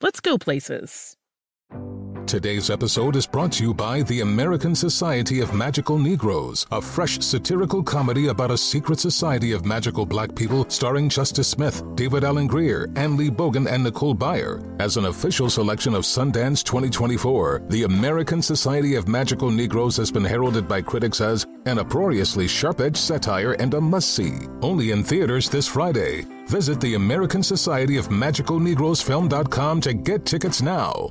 let's go places. Today's episode is brought to you by the American Society of Magical Negroes, a fresh satirical comedy about a secret society of magical black people starring Justice Smith, David Alan Grier, An-Li Bogan, and Nicole Byer. As an official selection of Sundance 2024, the American Society of Magical Negroes has been heralded by critics as an uproariously sharp-edged satire and a must-see. Only in theaters this Friday. Visit the American Society of Magical Negroes Film.com to get tickets now.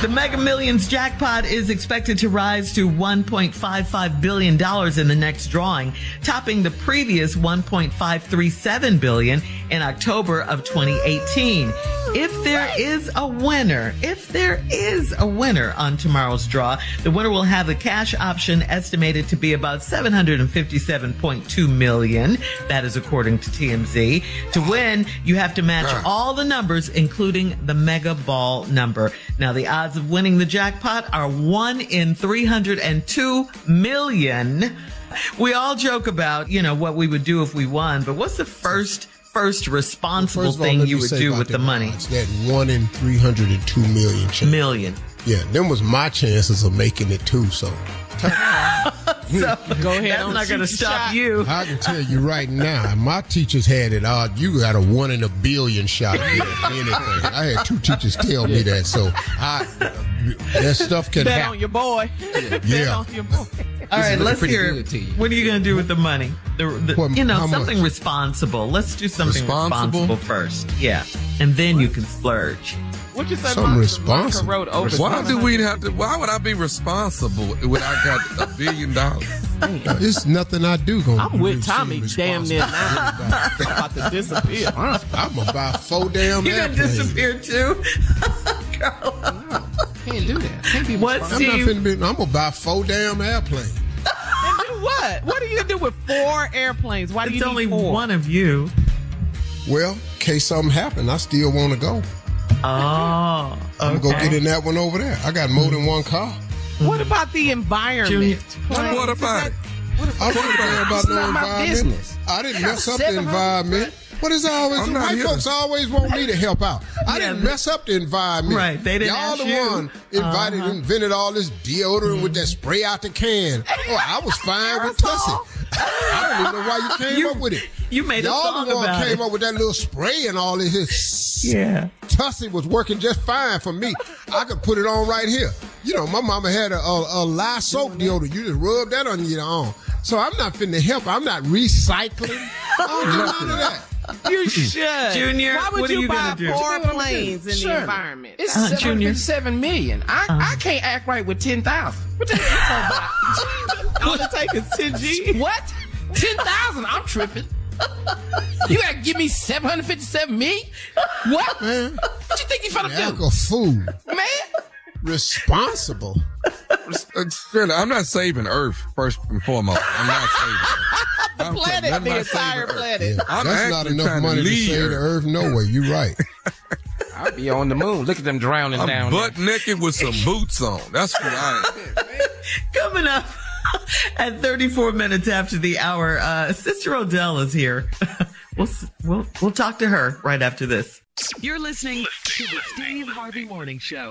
The Mega Millions jackpot is expected to rise to $1.55 billion in the next drawing, topping the previous $1.537 billion in October of 2018. If there is a winner, if there is a winner on tomorrow's draw, the winner will have the cash option estimated to be about 757.2 million. That is according to TMZ. To win, you have to match all the numbers, including the mega ball number. Now, the odds of winning the jackpot are one in 302 million. We all joke about, you know, what we would do if we won, but what's the first, first responsible First of all, thing you would do with the money? odds, That one in 302 million chance. Million. Yeah, them was my chances of making it too, so. So, Go ahead That's on, not going to stop shot. you. I can tell you right now, my teachers had it odd. You got a one in a billion shot of anything. I had two teachers tell me that, so I that stuff can Bet happen. on your boy. Bet Yeah. On your boy. All right, let's hear. good. What are you going to do with the money? The, the, What- you know, something much? responsible. Let's do something Responsible? responsible first. Yeah, and then you can splurge. What you say? Something Monica- responsible. Monica wrote over Why do we have to? Why would I be responsible when I got a billion dollars? It's nothing I do gonna I'm with Tommy damn near now. about. about to disappear. I'm gonna buy four damn You're going to disappear too. Can't do that. Can't be What, I'm not Steve? finna be. I'm gonna buy four damn airplanes. And do what? What are you gonna do with four airplanes? Why do It's you only need four? one of you. Well, in case something happened, I still want to go. Oh, I'm gonna go get in that one over there. I got more than one car. What about the environment? Junior. What about it? I don't care about no environment. I didn't mess up the environment. What is always I'm white here folks always want me to help out? I Yeah, didn't mess up the environment. Right, they didn't Y'all ask the you. one invited, Uh-huh. invented all this deodorant with that spray out the can. Oh, I was fine with Tussy. I don't even know why you came You- up with it. you made a Y'all song the one about came it. up with that little spray and all of this. yeah. Tussy was working just fine for me. I could put it on right here. You know, my mama had a, a, a lye soap deodorant. You just rub that on your arm. So I'm not finna help. I'm not recycling. I don't do none of that. You should. Junior, Why would what are you, you buy gonna do? four planes in Sure. the environment? It's Uh, seven Junior. hundred seven million. I, I can't act right with ten thousand. What the hell you talking about? All it take is 10 G. What? Ten thousand? I'm tripping. You gotta give me seven hundred fifty-seven million? What? Man, What you think you finna act do, a fool. man? Responsible. I'm not saving Earth first and foremost. I'm not saving. Earth. planet, the entire planet. Yeah, that's not enough money to, to save the Earth. No way. You're right. I'll be on the moon. Look at them drowning I'm down butt there. naked with some boots on. That's what I am. Coming up at 34 minutes after the hour, uh, Sister Odell is here. we'll, we'll, we'll talk to her right after this. You're listening to the Steve Harvey Morning Show.